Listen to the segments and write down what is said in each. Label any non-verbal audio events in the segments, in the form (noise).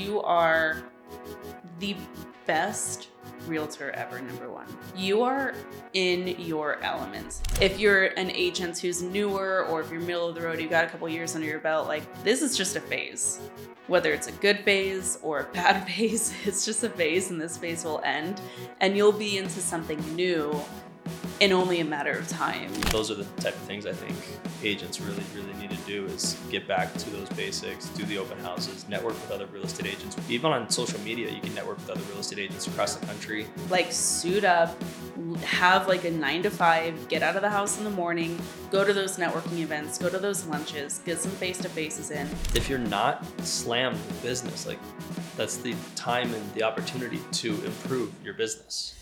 you are the best realtor ever, number one. You are in your element. If you're an agent who's newer or if you're middle of the road, you've got a couple years under your belt, like this is just a phase. Whether it's a good phase or a (laughs) bad phase, it's just a phase and this phase will end and you'll be into something new in only a matter of time. Those are the type of things I think agents really, really need to do is get back to those basics, do the open houses, network with other real estate agents. Even on social media, you can network with other real estate agents across the country. Like suit up, have like a nine to five, get out of the house in the morning, go to those networking events, go to those lunches, get some face to faces in. If you're not slammed with business, like that's the time and the opportunity to improve your business.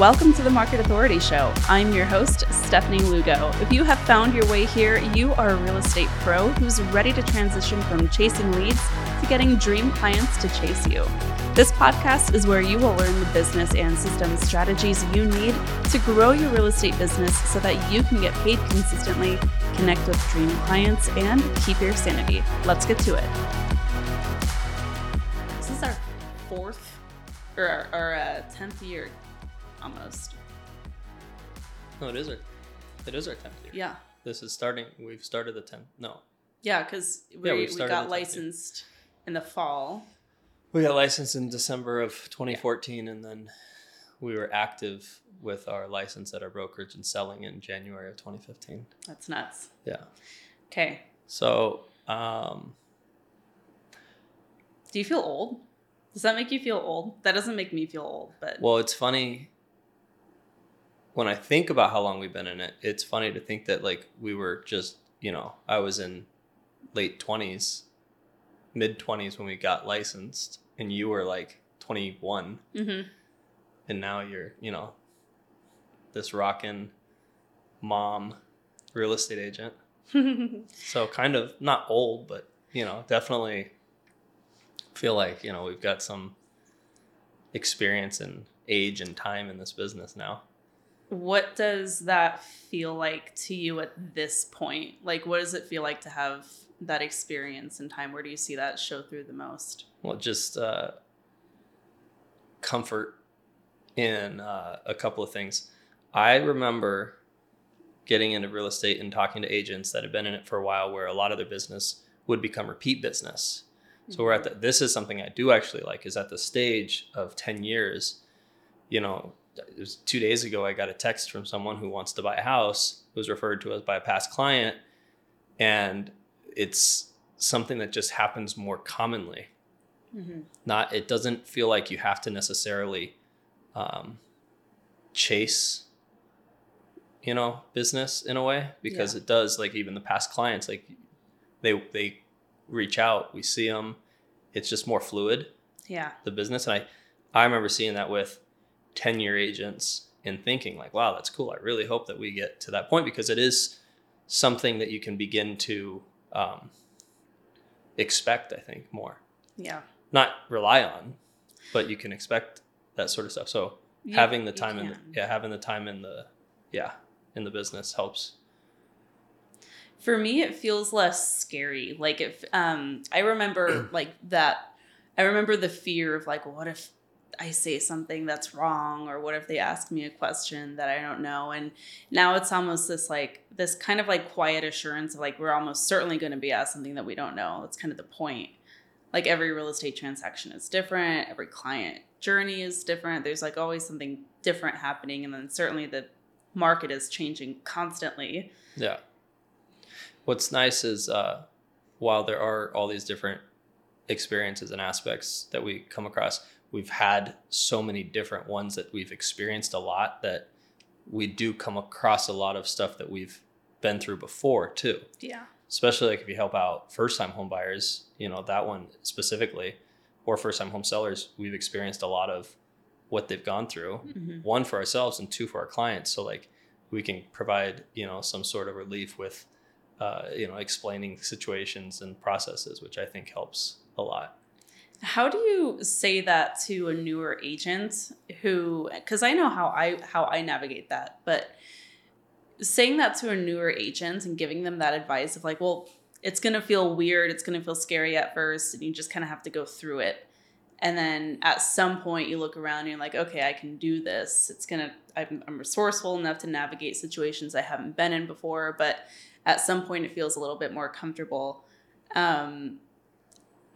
Welcome to the Market Authority Show. I'm your host, Stephanie Lugo. If you have found your way here, you are a real estate pro who's ready to transition from chasing leads to getting dream clients to chase you. This podcast is where you will learn the business and system strategies you need to grow your real estate business so that you can get paid consistently, connect with dream clients, and keep your sanity. Let's get to it. This is our fourth or our, our uh, 10th year almost. No, it is our, it is our tenth year. Yeah. This is starting. We've started the tenth. No, Yeah, because we, Yeah, we got the 10th year. licensed in the fall. we got licensed in December of 2014, and then we were active with our license at our brokerage and selling in January of 2015. That's nuts. Yeah. Okay. So, um, Do you feel old? Does that make you feel old? That doesn't make me feel old, but well, it's funny when I think about how long we've been in it. It's funny to think that like we were just, you know, I was in late 20s, mid 20s when we got licensed, and you were like 21. Mhm. and now you're you know this rocking mom real estate agent (laughs) so kind of not old but you know definitely feel like you know we've got some experience and age and time in this business now what does that feel like to you at this point? Like, what does it feel like to have that experience and time? Where do you see that show through the most? well just uh comfort in uh, a couple of things i remember getting into real estate and talking to agents that had been in it for a while where a lot of their business would become repeat business so we're at the this is something i do actually like is at the stage of 10 years you know it was two days ago i got a text from someone who wants to buy a house who was referred to us by a past client and it's something that just happens more commonly Mhm. not it doesn't feel like you have to necessarily um, chase you know business in a way because Yeah. it does like even the past clients like they they reach out we see them it's just more fluid Yeah. the business and i i remember seeing that with 10 year agents and thinking like wow that's cool i really hope that we get to that point because it is something that you can begin to um, expect i think more Yeah. not rely on, but you can expect that sort of stuff. So You- having the time in the, yeah, having the time in the yeah in the business helps. For me, it feels less scary. Like if um, I remember (clears throat) like that. I remember the fear of like, what if I say something that's wrong, or what if they ask me a question that I don't know? And now it's almost this like this kind of like quiet assurance of like we're almost certainly going to be asked something that we don't know. That's kind of the point. Like every real estate transaction is different. Every client journey is different. There's like always something different happening, and then certainly the market is changing constantly. Yeah. What's nice is uh, while there are all these different experiences and aspects that we come across, we've had so many different ones that we've experienced a lot that we do come across a lot of stuff that we've been through before too. Yeah. especially like if you help out first time home buyers, you know, that one specifically, or first time home sellers, we've experienced a lot of what they've gone through, Mhm. one for ourselves and two for our clients. So like we can provide, you know, some sort of relief with, uh, you know, explaining situations and processes, which I think helps a lot. How do you say that to a newer agent who cuz I know how I how I navigate that, but saying that to a newer agent and giving them that advice of like, well, it's going to feel weird. It's going to feel scary at first, and you just kind of have to go through it. And then at some point, you look around and you're like, okay, I can do this. It's going to, I'm, I'm resourceful enough to navigate situations I haven't been in before. But at some point, it feels a little bit more comfortable. Um,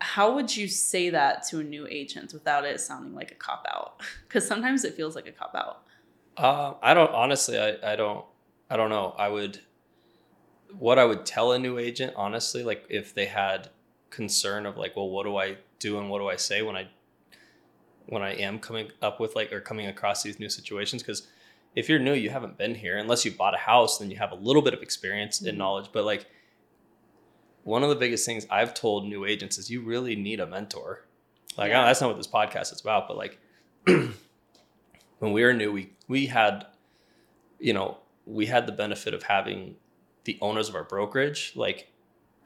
how would you say that to a new agent without it sounding like a cop out? (laughs) Because sometimes it feels like a cop out. Uh, I don't honestly. I, I don't. I don't know. I would. What I would tell a new agent, honestly, like if they had concern of like, well, what do I do and what do I say when I when I am coming up with like or coming across these new situations? Because if you're new, you haven't been here unless you bought a house, then you have a little bit of experience Mhm. and knowledge. But like one of the biggest things I've told new agents is you really need a mentor. Like Yeah. that's not what this podcast is about, but like (clears throat) when we were new, we we had, you know, we had the benefit of having the owners of our brokerage like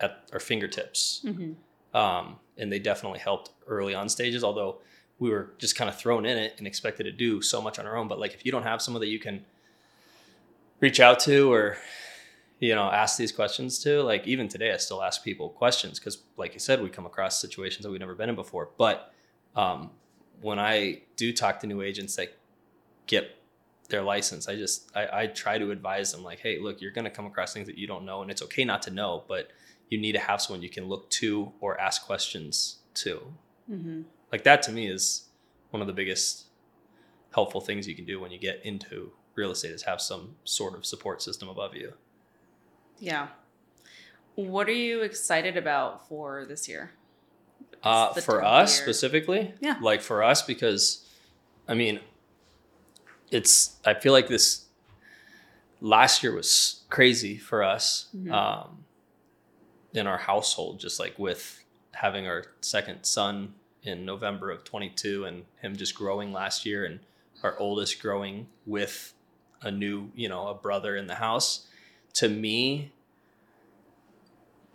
at our fingertips, Mm-hmm. um, and they definitely helped early on stages. Although we were just kind of thrown in it and expected to do so much on our own. But like if you don't have someone that you can reach out to or you know ask these questions to like even today i still ask people questions because like you said we come across situations that we've never been in before. But um, when i do talk to new agents that get their license i just I, I try to advise them like hey look you're going to come across things that you don't know and it's okay not to know but you need to have someone you can look to or ask questions to. Mm-hmm. like that to me is one of the biggest helpful things you can do when you get into real estate is have some sort of support system above you Yeah. What are you excited about for this year? Uh, for us year. specifically, Yeah. like for us because, I mean, it's I feel like this last year was crazy for us Mhm. um, in our household, just like with having our second son in November of 22 and him just growing last year and our oldest growing with a new, you know, a brother in the house. To me,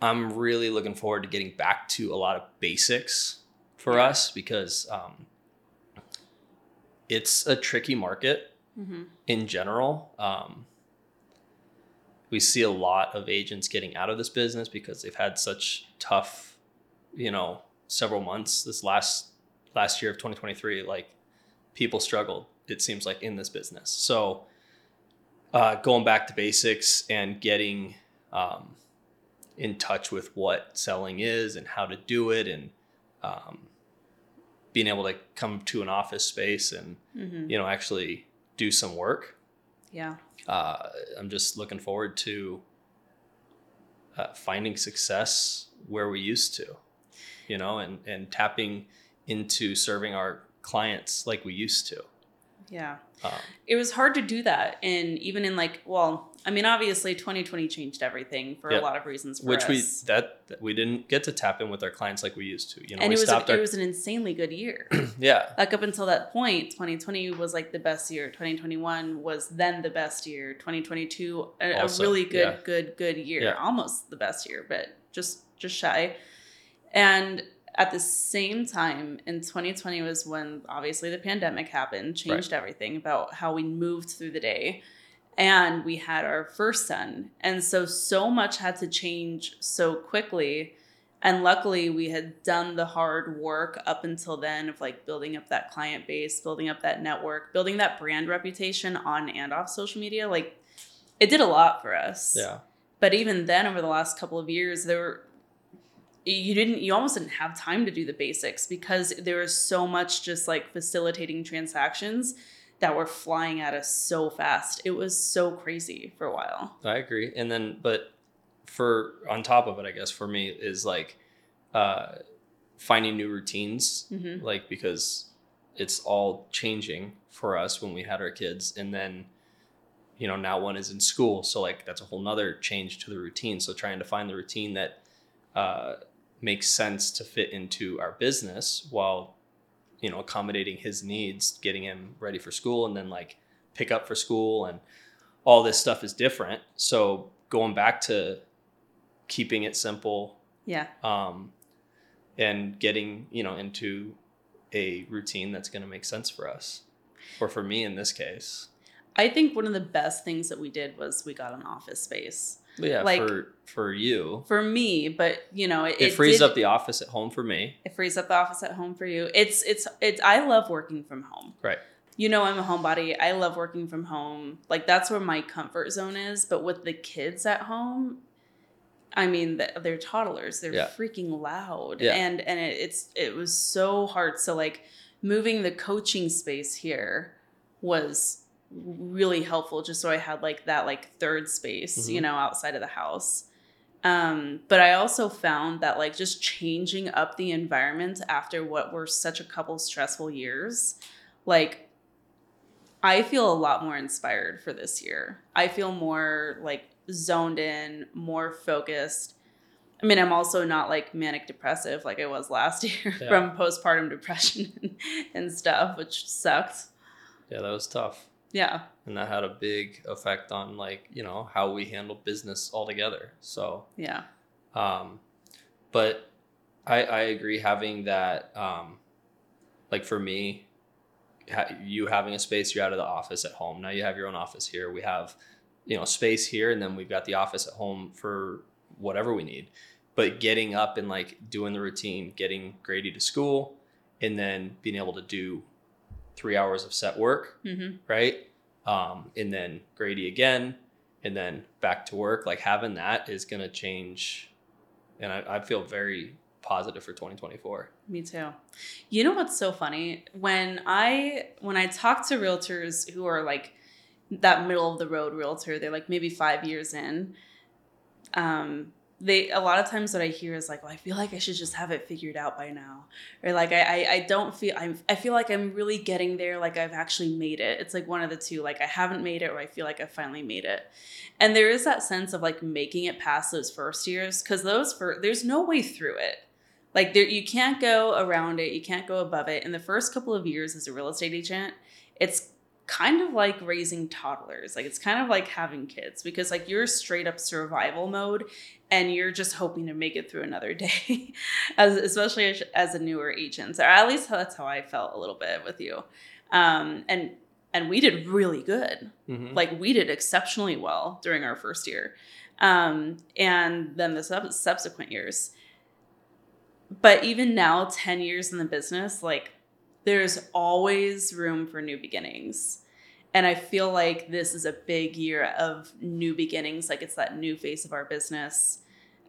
I'm really looking forward to getting back to a lot of basics for Yeah. us because um, it's a tricky market Mm-hmm. in general. Um, we see a lot of agents getting out of this business because they've had such tough, you know, several months. This last last year of 2023, like people struggled. It seems like in this business. So uh, going back to basics and getting um, in touch with what selling is and how to do it and um, being able to come to an office space and Mm-hmm. you know actually do some work Yeah. uh, i'm just looking forward to uh, finding success where we used to you know and and tapping into serving our clients like we used to Yeah. um, It was hard to do that. And even in like, well, I mean, obviously 2020 changed everything for Yeah. a lot of reasons which we that, that we didn't get to tap in with our clients like we used to you know and we it was, stopped a, our it was an insanely good year. (clears throat) yeah like up until that point 2020 was like the best year 2021 was then the best year 2022 a, a really good yeah. good good year Yeah. almost the best year but just just shy and at the same time in 2020 was when obviously the pandemic happened changed everything about how we moved through the day and we had our first son. And so so much had to change so quickly and luckily we had done the hard work up until then of like building up that client base building up that network building that brand reputation on and off social media. Like it did a lot for us. Yeah. But even then over the last couple of years there were you didn't you almost didn't have time to do the basics because there was so much just like facilitating transactions that were flying at us so fast. It was so crazy for a while. I agree. And then, but for on top of it, I guess for me is like uh, finding new routines, hmm like because it's all changing for us when we had our kids, and then you know now one is in school, so like that's a whole nother change to the routine. So trying to find the routine that uh, makes sense to fit into our business while you know accommodating his needs, getting him ready for school, and then like pick up for school and all this stuff is different. So going back to keeping it simple yeah um, and getting you know into a routine that's going to make sense for us or for me in this case I think one of the best things that we did was we got an office space. Yeah, Like- for for you, for me, but you know, it, it, frees did- up the office at home for me. it frees up the office at home for you. It's it's it's I love working from home. Right. You know I'm a homebody. I love working from home. Like that's where my comfort zone is, but with the kids at home, I mean, they're toddlers. They're Yeah. freaking loud. Yeah. And and it, it's it was so hard. So like moving the coaching space here was really helpful just so I had like that like third space, you Mhm. know, outside of the house. Um, but I also found that like just changing up the environment after what were such a couple stressful years, like I feel a lot more inspired for this year. I feel more like zoned in, more focused. I mean, I'm also not like manic depressive like I was last (laughs) year Yeah. from postpartum depression (laughs) and stuff, which sucked. Yeah, that was tough. Yeah. And that had a big effect on like, you know, how we handle business altogether. So Yeah. Um, but I, I agree having that, um, like for me, ha- you having a space, you're out of the office at home. Now you have your own office here. We have, you know, space here, and then we've got the office at home for whatever we need. But getting up and like doing the routine, getting Grady to school, and then being able to do three hours of set work, Mm-hmm. right? Um, and then Grady again, and then back to work. Like having that is going to change. And I, I feel very positive for 2024. Me too. You know what's so funny? When I when I talk to realtors who are like that middle of the road realtor, they're like maybe five years in. Um, they a lot of times what I hear is like, well, I feel like I should just have it figured out by now, or like I I, I don't feel I'm I feel like I'm really getting there, like I've actually made it. It's like one of the two, like I haven't made it, or I feel like I finally made it. And there is that sense of like making it past those first years, because those for there's no way through it like there you can't go around it you can't go above it in the first couple of years as a real estate agent it's kind of like raising toddlers like it's kind of like having kids because like you're straight up survival mode and you're just hoping to make it through another (laughs) day as especially as, as a newer agent. So at least that's how i felt a little bit with you. Um, and and we did really good. Mm-hmm. like we did exceptionally well during our first year um, and then the sub- subsequent years. But even now 10 years in the business like there's always room for new beginnings. And i feel like this is a big year of new beginnings like it's that new face of our business.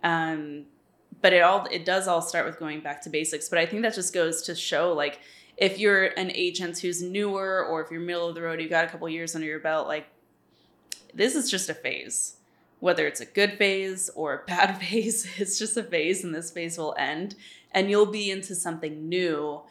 Um, but it all it does all start with going back to basics. But i think that just goes to show like if you're an agent who's newer or if you're middle of the road you've got a couple years under your belt like this is just a phase. Whether it's a good phase or a (laughs) bad phase it's just a phase and this phase will end. And you'll be into something new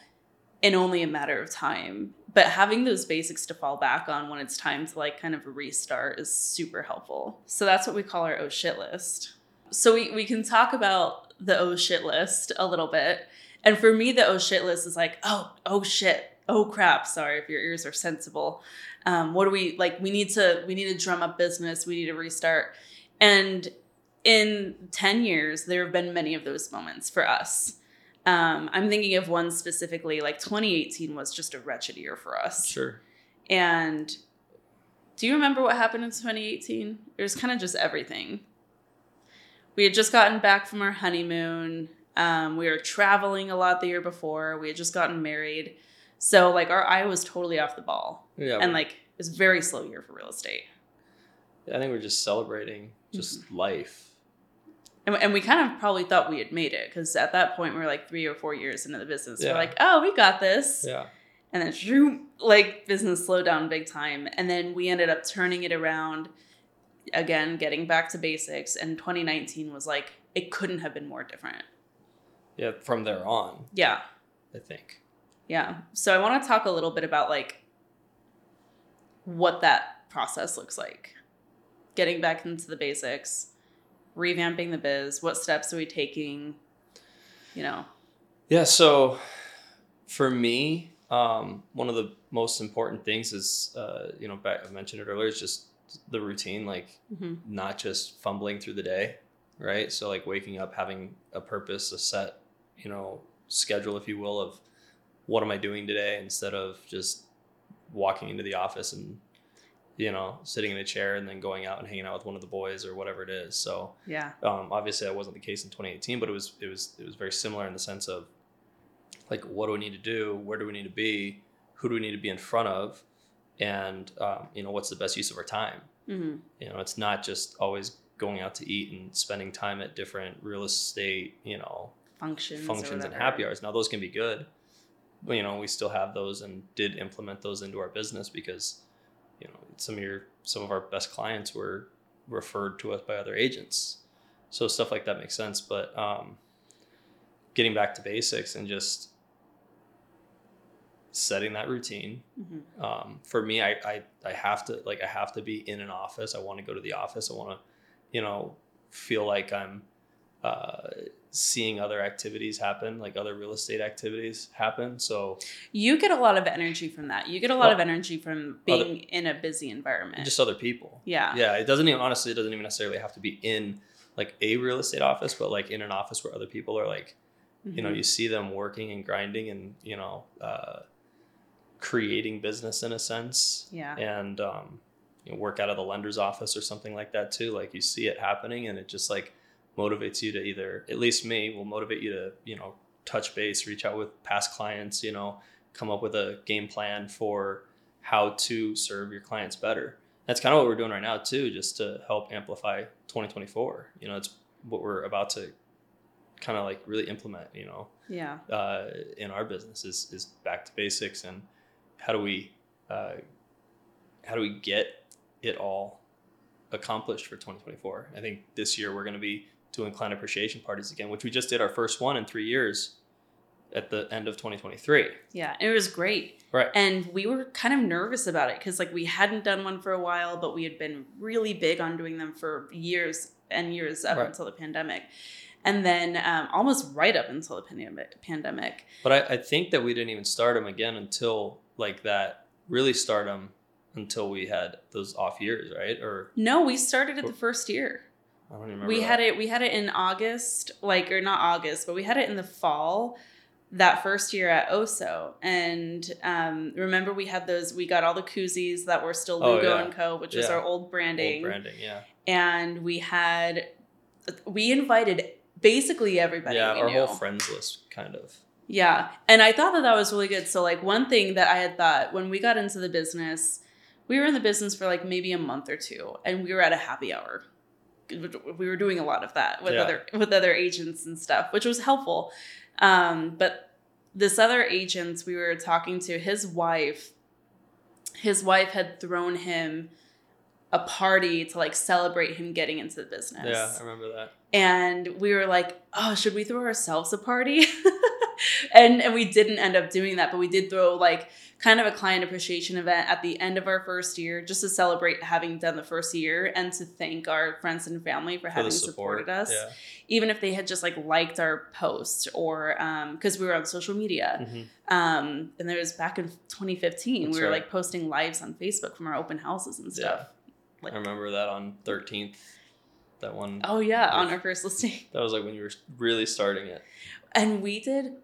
in only a matter of time. But having those basics to fall back on when it's time to like kind of restart is super helpful. So that's what we call our oh shit list. So we, we can talk about the oh shit list a little bit. And for me the oh shit list is like oh oh shit. Oh crap. Sorry if your ears are sensible. Um, what do we like we need to we need to drum up business. We need to restart. And in 10 years there have been many of those moments for us um, i'm thinking of one specifically like 2018 was just a wretched year for us Sure. and do you remember what happened in 2018 it was kind of just everything we had just gotten back from our honeymoon um, we were traveling a lot the year before we had just gotten married so like our eye was totally off the ball Yeah. and like it was a very slow year for real estate I think we're just celebrating just Mm-hmm. life. And, and we kind of probably thought we had made it because at that point we were like three or four years into the business. Yeah. we're like oh we got this. Yeah. and then shroom, like business slowed down big time. And then we ended up turning it around again getting back to basics. And 2019 was like it couldn't have been more different. Yeah. From there on, yeah. I think. yeah. So i want to talk a little bit about like what that process looks like. Getting back into the basics revamping the biz what steps are we taking you know Yeah. So for me, um, one of the most important things is, uh, you know, back, I mentioned it earlier, is just the routine, like mhm. not just fumbling through the day, right? So like waking up, having a purpose, a set, you know, schedule, if you will, of what am I doing today instead of just walking into the office and you know, sitting in a chair and then going out and hanging out with one of the boys or whatever it is. So Yeah. um, obviously that wasn't the case in 2018, but it was it was it was very similar in the sense of like what do we need to do, where do we need to be, who do we need to be in front of, and um, you know what's the best use of our time. hmm You know, it's not just always going out to eat and spending time at different real estate, you know, Functions. functions and happy hours. Now those can be good, but you know we still have those and did implement those into our business because you know some of your some of our best clients were referred to us by other agents, so stuff like that makes sense. But um, getting back to basics and just setting that routine Mhm. um, for me I, I i have to like i have to be in an office i want to go to the office i want to you know feel like i'm uh, seeing other activities happen like other real estate activities happen so You get a lot of energy from that. You get a lot Well, of energy from being in a busy environment. just other people yeah. yeah it doesn't even honestly it doesn't even necessarily have to be in like a real estate office but like in an office where other people are like you know Mhm. you see them working and grinding and you know uh, creating business in a sense Yeah. and um, you know, work out of the lender's office or something like that too like you see it happening and it just like motivates you to either at least me will motivate you to you know touch base reach out with past clients you know come up with a game plan for how to serve your clients better. That's kind of what we're doing right now too just to help amplify 2024 you know it's what we're about to kind of like really implement you know? Yeah. uh, in our business is, is back to basics and how do we uh, how do we get it all accomplished for 2024 i think this year we're going to be doing client appreciation parties again which we just did our first one in three years at the end of 2023 Yeah. And it was great. right And we were kind of nervous about it because, like, we hadn't done one for a while, but we had been really big on doing them for years and years up Right. until the pandemic. And then um, almost right up until the pandemic. pandemic. but I, I think that we didn't even start them again until like that really start them until we had those off years right or No, we started it the first year. I don't remember we that. had it we had it in august like or not august but we had it in the fall that first year at oso and um, remember we had those we got all the koozies that were still Oh, lugo yeah. and co which was Yeah. our old branding, Old branding yeah and we had we invited basically everybody yeah our knew. whole friends list kind of Yeah. And I thought that that was really good. So, like, one thing that I had thought when we got into the business, we were in the business for like maybe a month or two, and we were at a happy hour. We were doing a lot of that with Yeah. other with other agents and stuff, which was helpful. Um, but this other agent we were talking to, his wife, his wife had thrown him a party to like celebrate him getting into the business yeah i remember that and we were like, "Oh, should we throw ourselves a party?" (laughs) and and we didn't end up doing that, but we did throw like kind of a client appreciation event at the end of our first year, just to celebrate having done the first year and to thank our friends and family for, for having support supported us, yeah even if they had just like liked our post or because we were on social media. Mhm. Um, and there was back in 2015, That's we were right. like posting lives on Facebook from our open houses and Yeah. stuff. Like, I remember that on 13th. That one. oh yeah, on our first listing. (laughs) That was like when you were really starting it. and we did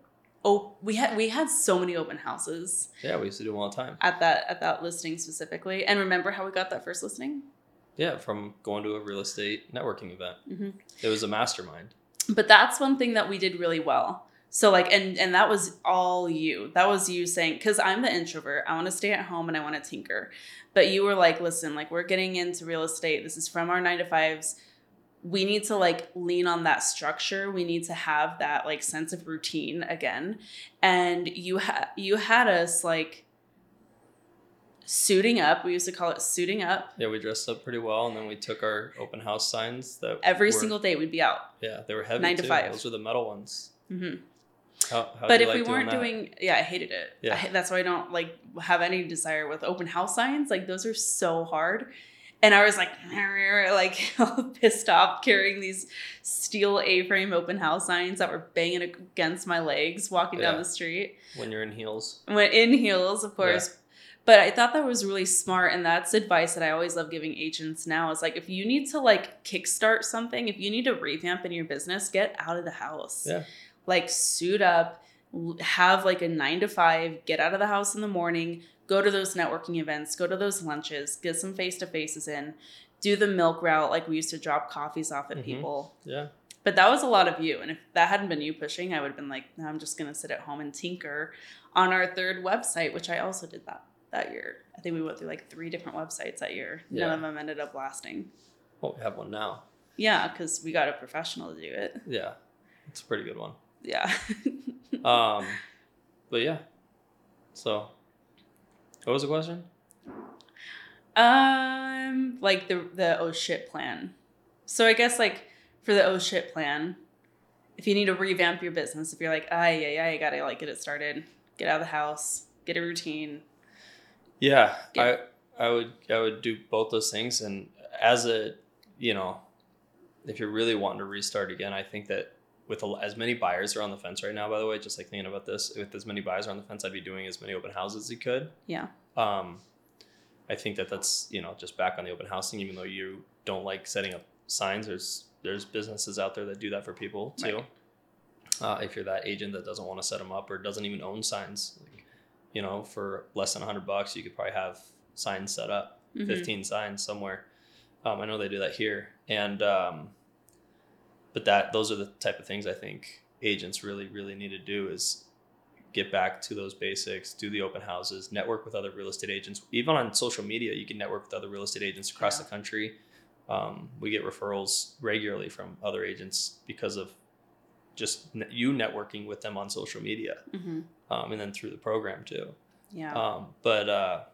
oh we had we had so many open houses. Yeah, we used to do them all the time. at that at that listing specifically. And remember how we got that first listing? Yeah, from going to a real estate networking event. Mhm. It was a mastermind. but that's one thing that we did really well. So like and and that was all you. That was you saying because i'm the introvert. I want to stay at home and i want to tinker. But you were like listen like we're getting into real estate. This is from our nine to fives we need to like lean on that structure we need to have that like sense of routine again and you had you had us like suiting up we used to call it suiting up Yeah, we dressed up pretty well, and then we took our open house signs that every were- single day we'd be out Yeah, they were heavy nine to too. five. Those were the metal ones. hmm How, how but if we like weren't that? doing yeah i hated it Yeah. ha- that's why i don't like have any desire with open house signs like those are so hard and i was like (laughs) like all pissed off carrying these steel a-frame open house signs that were banging against my legs walking down the street. When you're in heels. When in heels of course. But i thought that was really smart and that's advice that i always love giving agents now is like if you need to like kickstart something if you need to revamp in your business get out of the house. Yeah. like suit up have like a nine to five, get out of the house in the morning, go to those networking events, go to those lunches, get some face to faces in, do the milk route. Like we used to drop coffees off at Mhm. people. Yeah. But that was a lot of you. And if that hadn't been you pushing, I would have been like, no, I'm just going to sit at home and tinker on our third website, which I also did that that year. I think we went through like three different websites that year. None Yeah. of them ended up lasting. Well, we have one now. Yeah, because we got a professional to do it. Yeah. It's a pretty good one. Yeah. (laughs) Um, but yeah. So, what was the question? um, like the the oh shit plan. So I guess like for the oh shit plan, if you need to revamp your business, if you're like, ah, yeah, yeah, you gotta like get it started, get out of the house, get a routine. Yeah, Yeah. I I would I would do both those things, and as a you know, if you're really wanting to restart again, I think that with a, as many buyers are on the fence right now. By the way, just like thinking about this, with as many buyers on the fence, I'd be doing as many open houses as you could. Yeah. Um, I think that that's you know just back on the open housing. Even though you don't like setting up signs, there's there's businesses out there that do that for people too. Right. Uh, if you're that agent that doesn't want to set them up or doesn't even own signs, like, you know, for less than hundred bucks, you could probably have signs set up, Mhm. 15 signs somewhere. Um, I know they do that here, and um, but that those are the type of things I think agents really really need to do is get back to those basics, do the open houses, network with other real estate agents. Even on social media, you can network with other real estate agents across Yeah. the country. Um, we get referrals regularly from other agents because of just ne- you networking with them on social media Mhm. um, and then through the program too. Yeah. Um, but uh,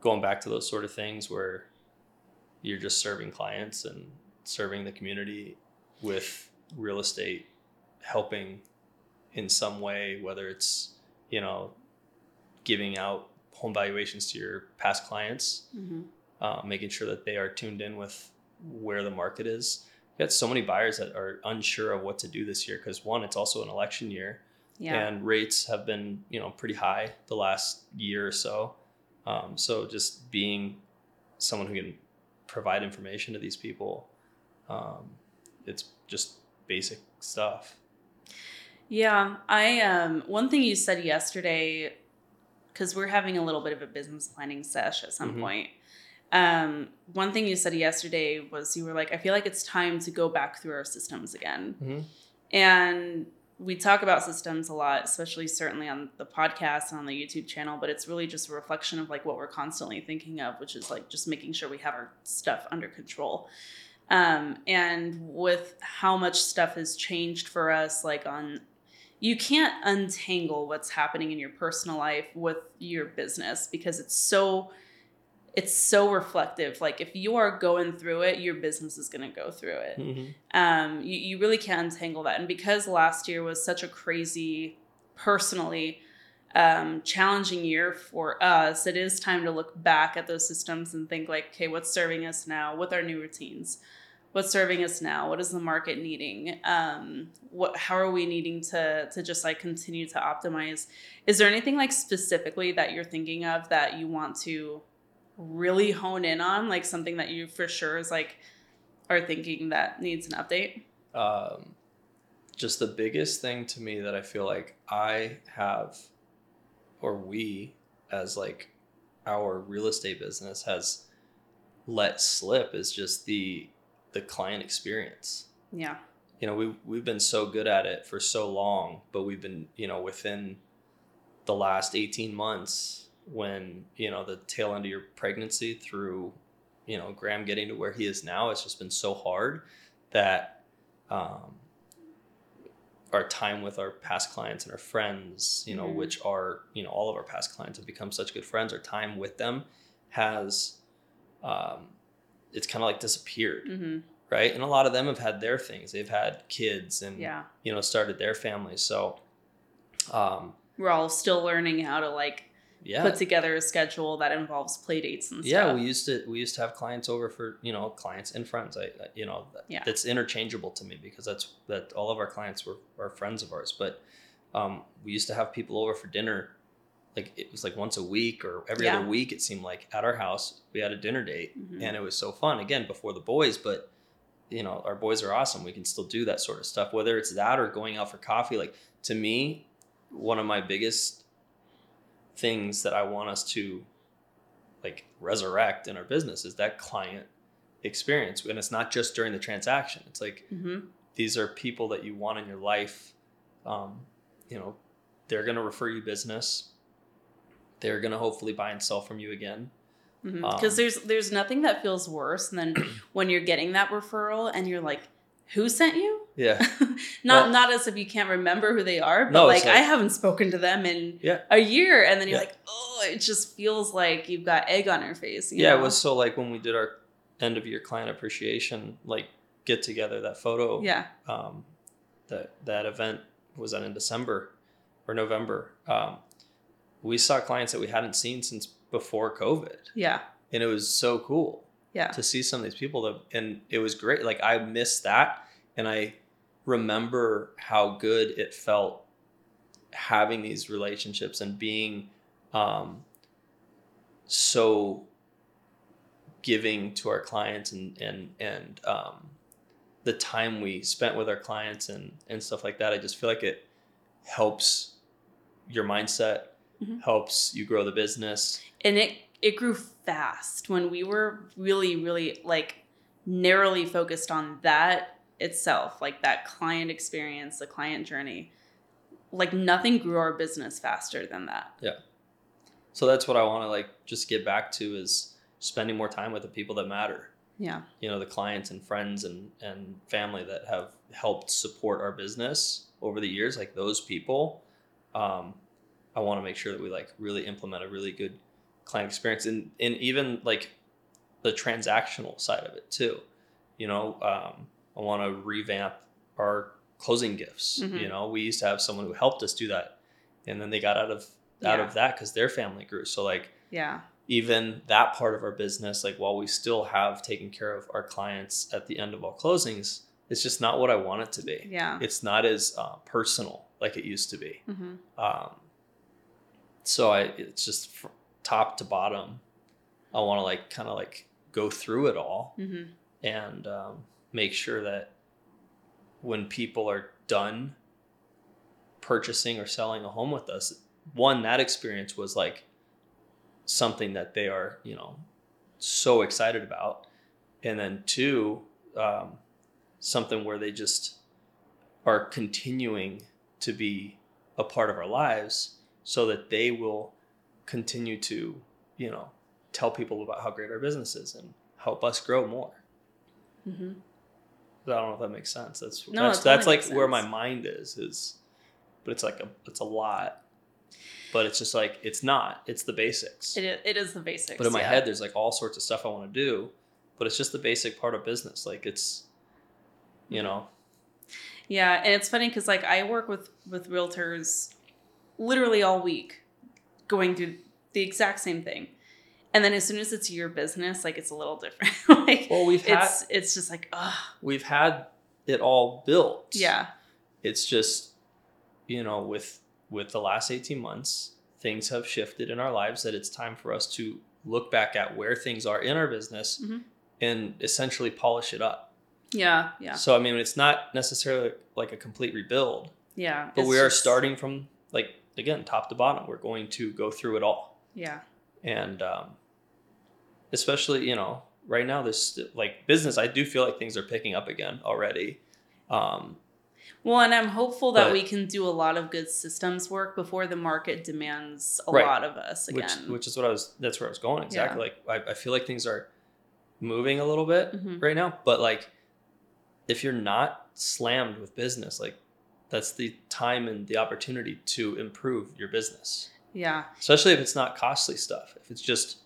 going back to those sort of things where you're just serving clients and serving the community with real estate, helping in some way, whether it's, you know, giving out home valuations to your past clients, Mhm. uh, making sure that they are tuned in with where the market is. We got so many buyers that are unsure of what to do this year because one, it's also an election year Yeah. and rates have been you know pretty high the last year or so um, so just being someone who can provide information to these people um, it's just basic stuff Yeah, I um one thing you said yesterday cuz we're having a little bit of a business planning sesh at some Mhm. point. Um one thing you said yesterday was you were like I feel like it's time to go back through our systems again. Mhm. And we talk about systems a lot, especially certainly on the podcast and on the YouTube channel, but it's really just a reflection of like what we're constantly thinking of, which is like just making sure we have our stuff under control. Um, and with how much stuff has changed for us, like on you can't untangle what's happening in your personal life with your business because it's so it's so reflective like if you are going through it your business is going to go through it Mhm. um, you, you really can't untangle that. And because last year was such a crazy, personally um, challenging year for us, it is time to look back at those systems and think like, okay, what's serving us now? with our new routines? What's serving us now? What is the market needing? Um, what? How are we needing to to just like continue to optimize? Is there anything like specifically that you're thinking of that you want to really hone in on? Like something that you for sure is like are thinking that needs an update? um, just the biggest thing to me that i feel like i have or we as like our real estate business has let slip is just the the client experience Yeah. you know we we've been so good at it for so long but we've been you know within the last 18 months when you know the tail end of your pregnancy through you know graham getting to where he is now it's just been so hard that um, our time with our past clients and our friends you know Mhm. which are you know all of our past clients have become such good friends our time with them has um, it's kind of like disappeared hmm right? And a lot of them have had their things. They've had kids and Yeah. you know started their families. So, um, We're all still learning how to like yeah, put together a schedule that involves play dates and stuff. yeah. We used to we used to have clients over for you know clients and friends. I I- you know that, Yeah. that's interchangeable to me because that's that all of our clients were are friends of ours. But um, we used to have people over for dinner. Like it was like once a week or every Yeah. other week. It seemed like at our house we had a dinner date, Mhm. and it was so fun. Again, before the boys, but you know our boys are awesome we can still do that sort of stuff whether it's that or going out for coffee like to me one of my biggest things that i want us to like resurrect in our business is that client experience and it's not just during the transaction it's like hmm these are people that you want in your life um, you know they're going to refer you business they're going to hopefully buy and sell from you again because Um, there's there's nothing that feels worse than (clears throat) when you're getting that referral and you're like who sent you yeah (laughs) not Well- not as if you can't remember who they are but No, like, like- i haven't spoken to them in Yeah. a year and then you're Yeah. like oh it just feels like you've got egg on your face you yeah know? it was so like when we did our end of year client appreciation like get together that photo yeah um, that that event was that in December or November. Um, we saw clients that we hadn't seen since before COVID, yeah and it was so cool yeah to see some of these people. That and it was great. Like I missed that, and I remember how good it felt having these relationships and being um, so giving to our clients and and and um, the time we spent with our clients and and stuff like that. I just feel like it helps your mindset, Mhm. helps you grow the business. and it it grew fast when we were really really like narrowly focused on that itself like that client experience the client journey like nothing grew our business faster than that Yeah. So that's what I want to like just get back to is spending more time with the people that matter. yeah You know, the clients and friends and and family that have helped support our business over the years. Like those people, um, I want to make sure that we like really implement a really good client experience and and even like the transactional side of it too. You know, um, I want to revamp our closing gifts. Mhm. You know, we used to have someone who helped us do that, and then they got out of out Yeah. of that because their family grew. So like yeah even that part of our business, like while we still have taken care of our clients at the end of all closings, it's just not what I want it to be. yeah It's not as uh, personal like it used to be. hmm Um, so I, it's just fr- top to bottom. I want to like kind of like go through it all hmm and um, make sure that when people are done purchasing or selling a home with us, one that experience was like something that they are you know so excited about, and then two, um, something where they just are continuing to be a part of our lives, so that they will continue to you know tell people about how great our business is and help us grow more. hmm I don't know if that makes sense. That's No, that's it that's like where my mind is is, but it's like a it's a lot, but it's just like it's not. It's the basics. it, i- it is the basics but in my yeah. head, there's like all sorts of stuff I want to do, but it's just the basic part of business. Like it's, you know, Yeah, and it's funny because like I work with with realtors literally all week, going through the exact same thing, and then as soon as it's your business, like it's a little different. (laughs) like well we've had it's it's just like ugh, we've had it all built. yeah, it's just you know with with the last 18 months things have shifted in our lives that it's time for us to look back at where things are in our business Mhm. and essentially polish it up yeah, yeah, so i mean it's not necessarily like a complete rebuild yeah. but we are just- starting from like again top to bottom we're going to go through it all Yeah, and um, especially you know right now this like business i do feel like things are picking up again already um, well, and I'm hopeful that But- we can do a lot of good systems work before the market demands a Right. lot of us again. which which is what I was that's where I was going exactly. Yeah. Like I, I feel like things are moving a little bit Mhm. right now, but like if you're not slammed with business, like that's the time and the opportunity to improve your business. yeah, Especially if it's not costly stuff. If it's just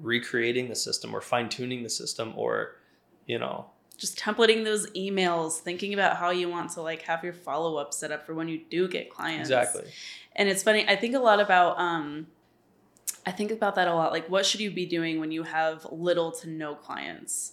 recreating the system or fine tuning the system or you know just templating those emails, thinking about how you want to like have your follow up set up for when you do get clients. exactly And it's funny, I think a lot about um I think about that a lot. Like what should you be doing when you have little to no clients?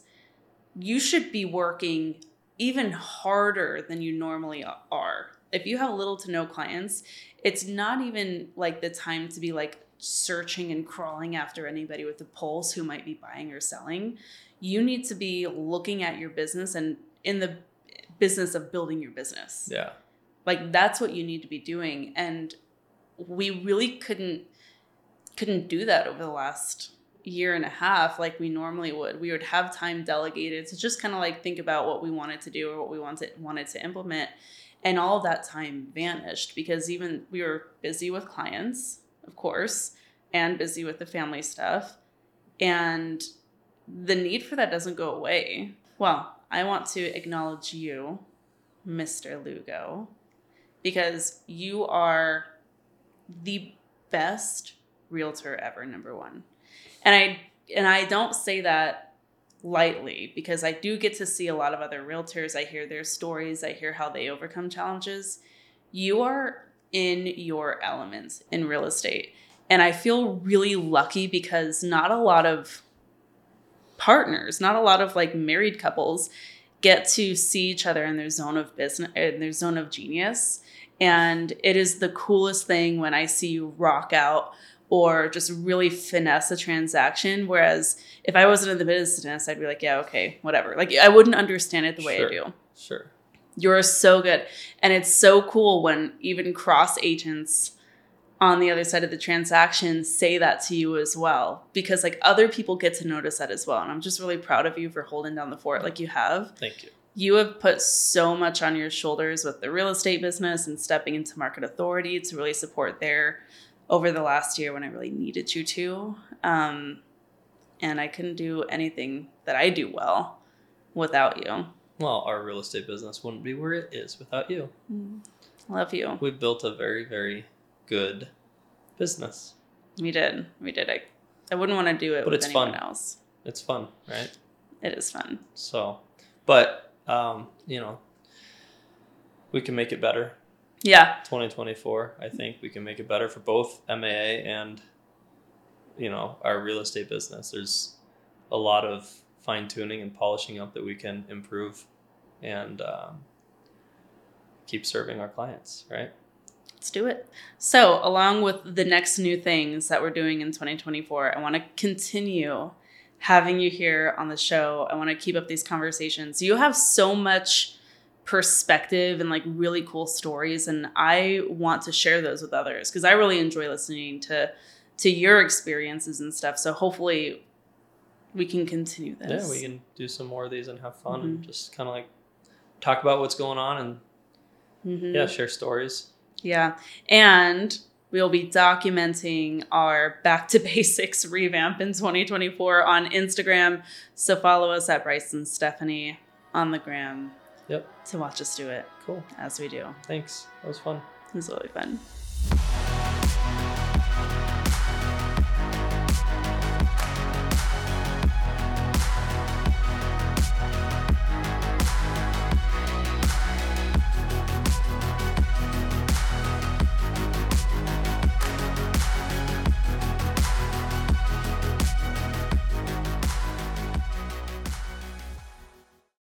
You should be working even harder than you normally are if you have little to no clients, it's not even like the time to be like searching and crawling after anybody with a pulse who might be buying or selling. You need to be looking at your business and in the business of building your business. Yeah. Like that's what you need to be doing and we really couldn't couldn't do that over the last year and a half like we normally would. We would have time delegated to just kind of like think about what we wanted to do or what we wanted wanted to implement. And all that time vanished because even we were busy with clients, of course, and busy with the family stuff. And the need for that doesn't go away. Well, I want to acknowledge you, Mr. Lugo, because you are the best realtor ever, number one. And I and I don't say that lightly because I do get to see a lot of other realtors. I hear their stories, I hear how they overcome challenges. You are in your elements in real estate. And I feel really lucky because not a lot of partners, not a lot of like married couples get to see each other in their zone of business in their zone of genius. And it is the coolest thing when I see you rock out or just really finesse a transaction. Whereas if I wasn't in the business, I'd be like, yeah, okay, whatever. Like I wouldn't understand it the way Sure. I do. Sure. You're so good. And it's so cool when even cross agents on the other side of the transaction say that to you as well. Because like other people get to notice that as well. And I'm just really proud of you for holding down the fort like you have. Thank you. You have put so much on your shoulders with the real estate business and stepping into market authority to really support there over the last year when I really needed you to. Um, and I couldn't do anything that I do well without you. Well, our real estate business wouldn't be where it is without you. Love you. We've built a very, very good business. We did. We did. I, I wouldn't want to do it But with it's anyone fun. else. It's fun, right? It is fun. So, but um, you know, we can make it better. Yeah. 2024, I think we can make it better for both MAA and you know our real estate business. There's a lot of fine tuning and polishing up that we can improve and um, keep serving our clients, right? Let's do it. So, along with the next new things that we're doing in 2024, I want to continue having you here on the show. I want to keep up these conversations. You have so much perspective and like really cool stories and I want to share those with others because I really enjoy listening to to your experiences and stuff. So hopefully we can continue this. Yeah, we can do some more of these and have fun and Mhm. just kind of like talk about what's going on and Mhm. yeah, share stories. Yeah. And we'll be documenting our back to (laughs) basics revamp in 2024 on Instagram. So follow us at Bryce and Stephanie on the gram Yep. to watch us do it Cool. as we do. Thanks. That was fun. It was really fun.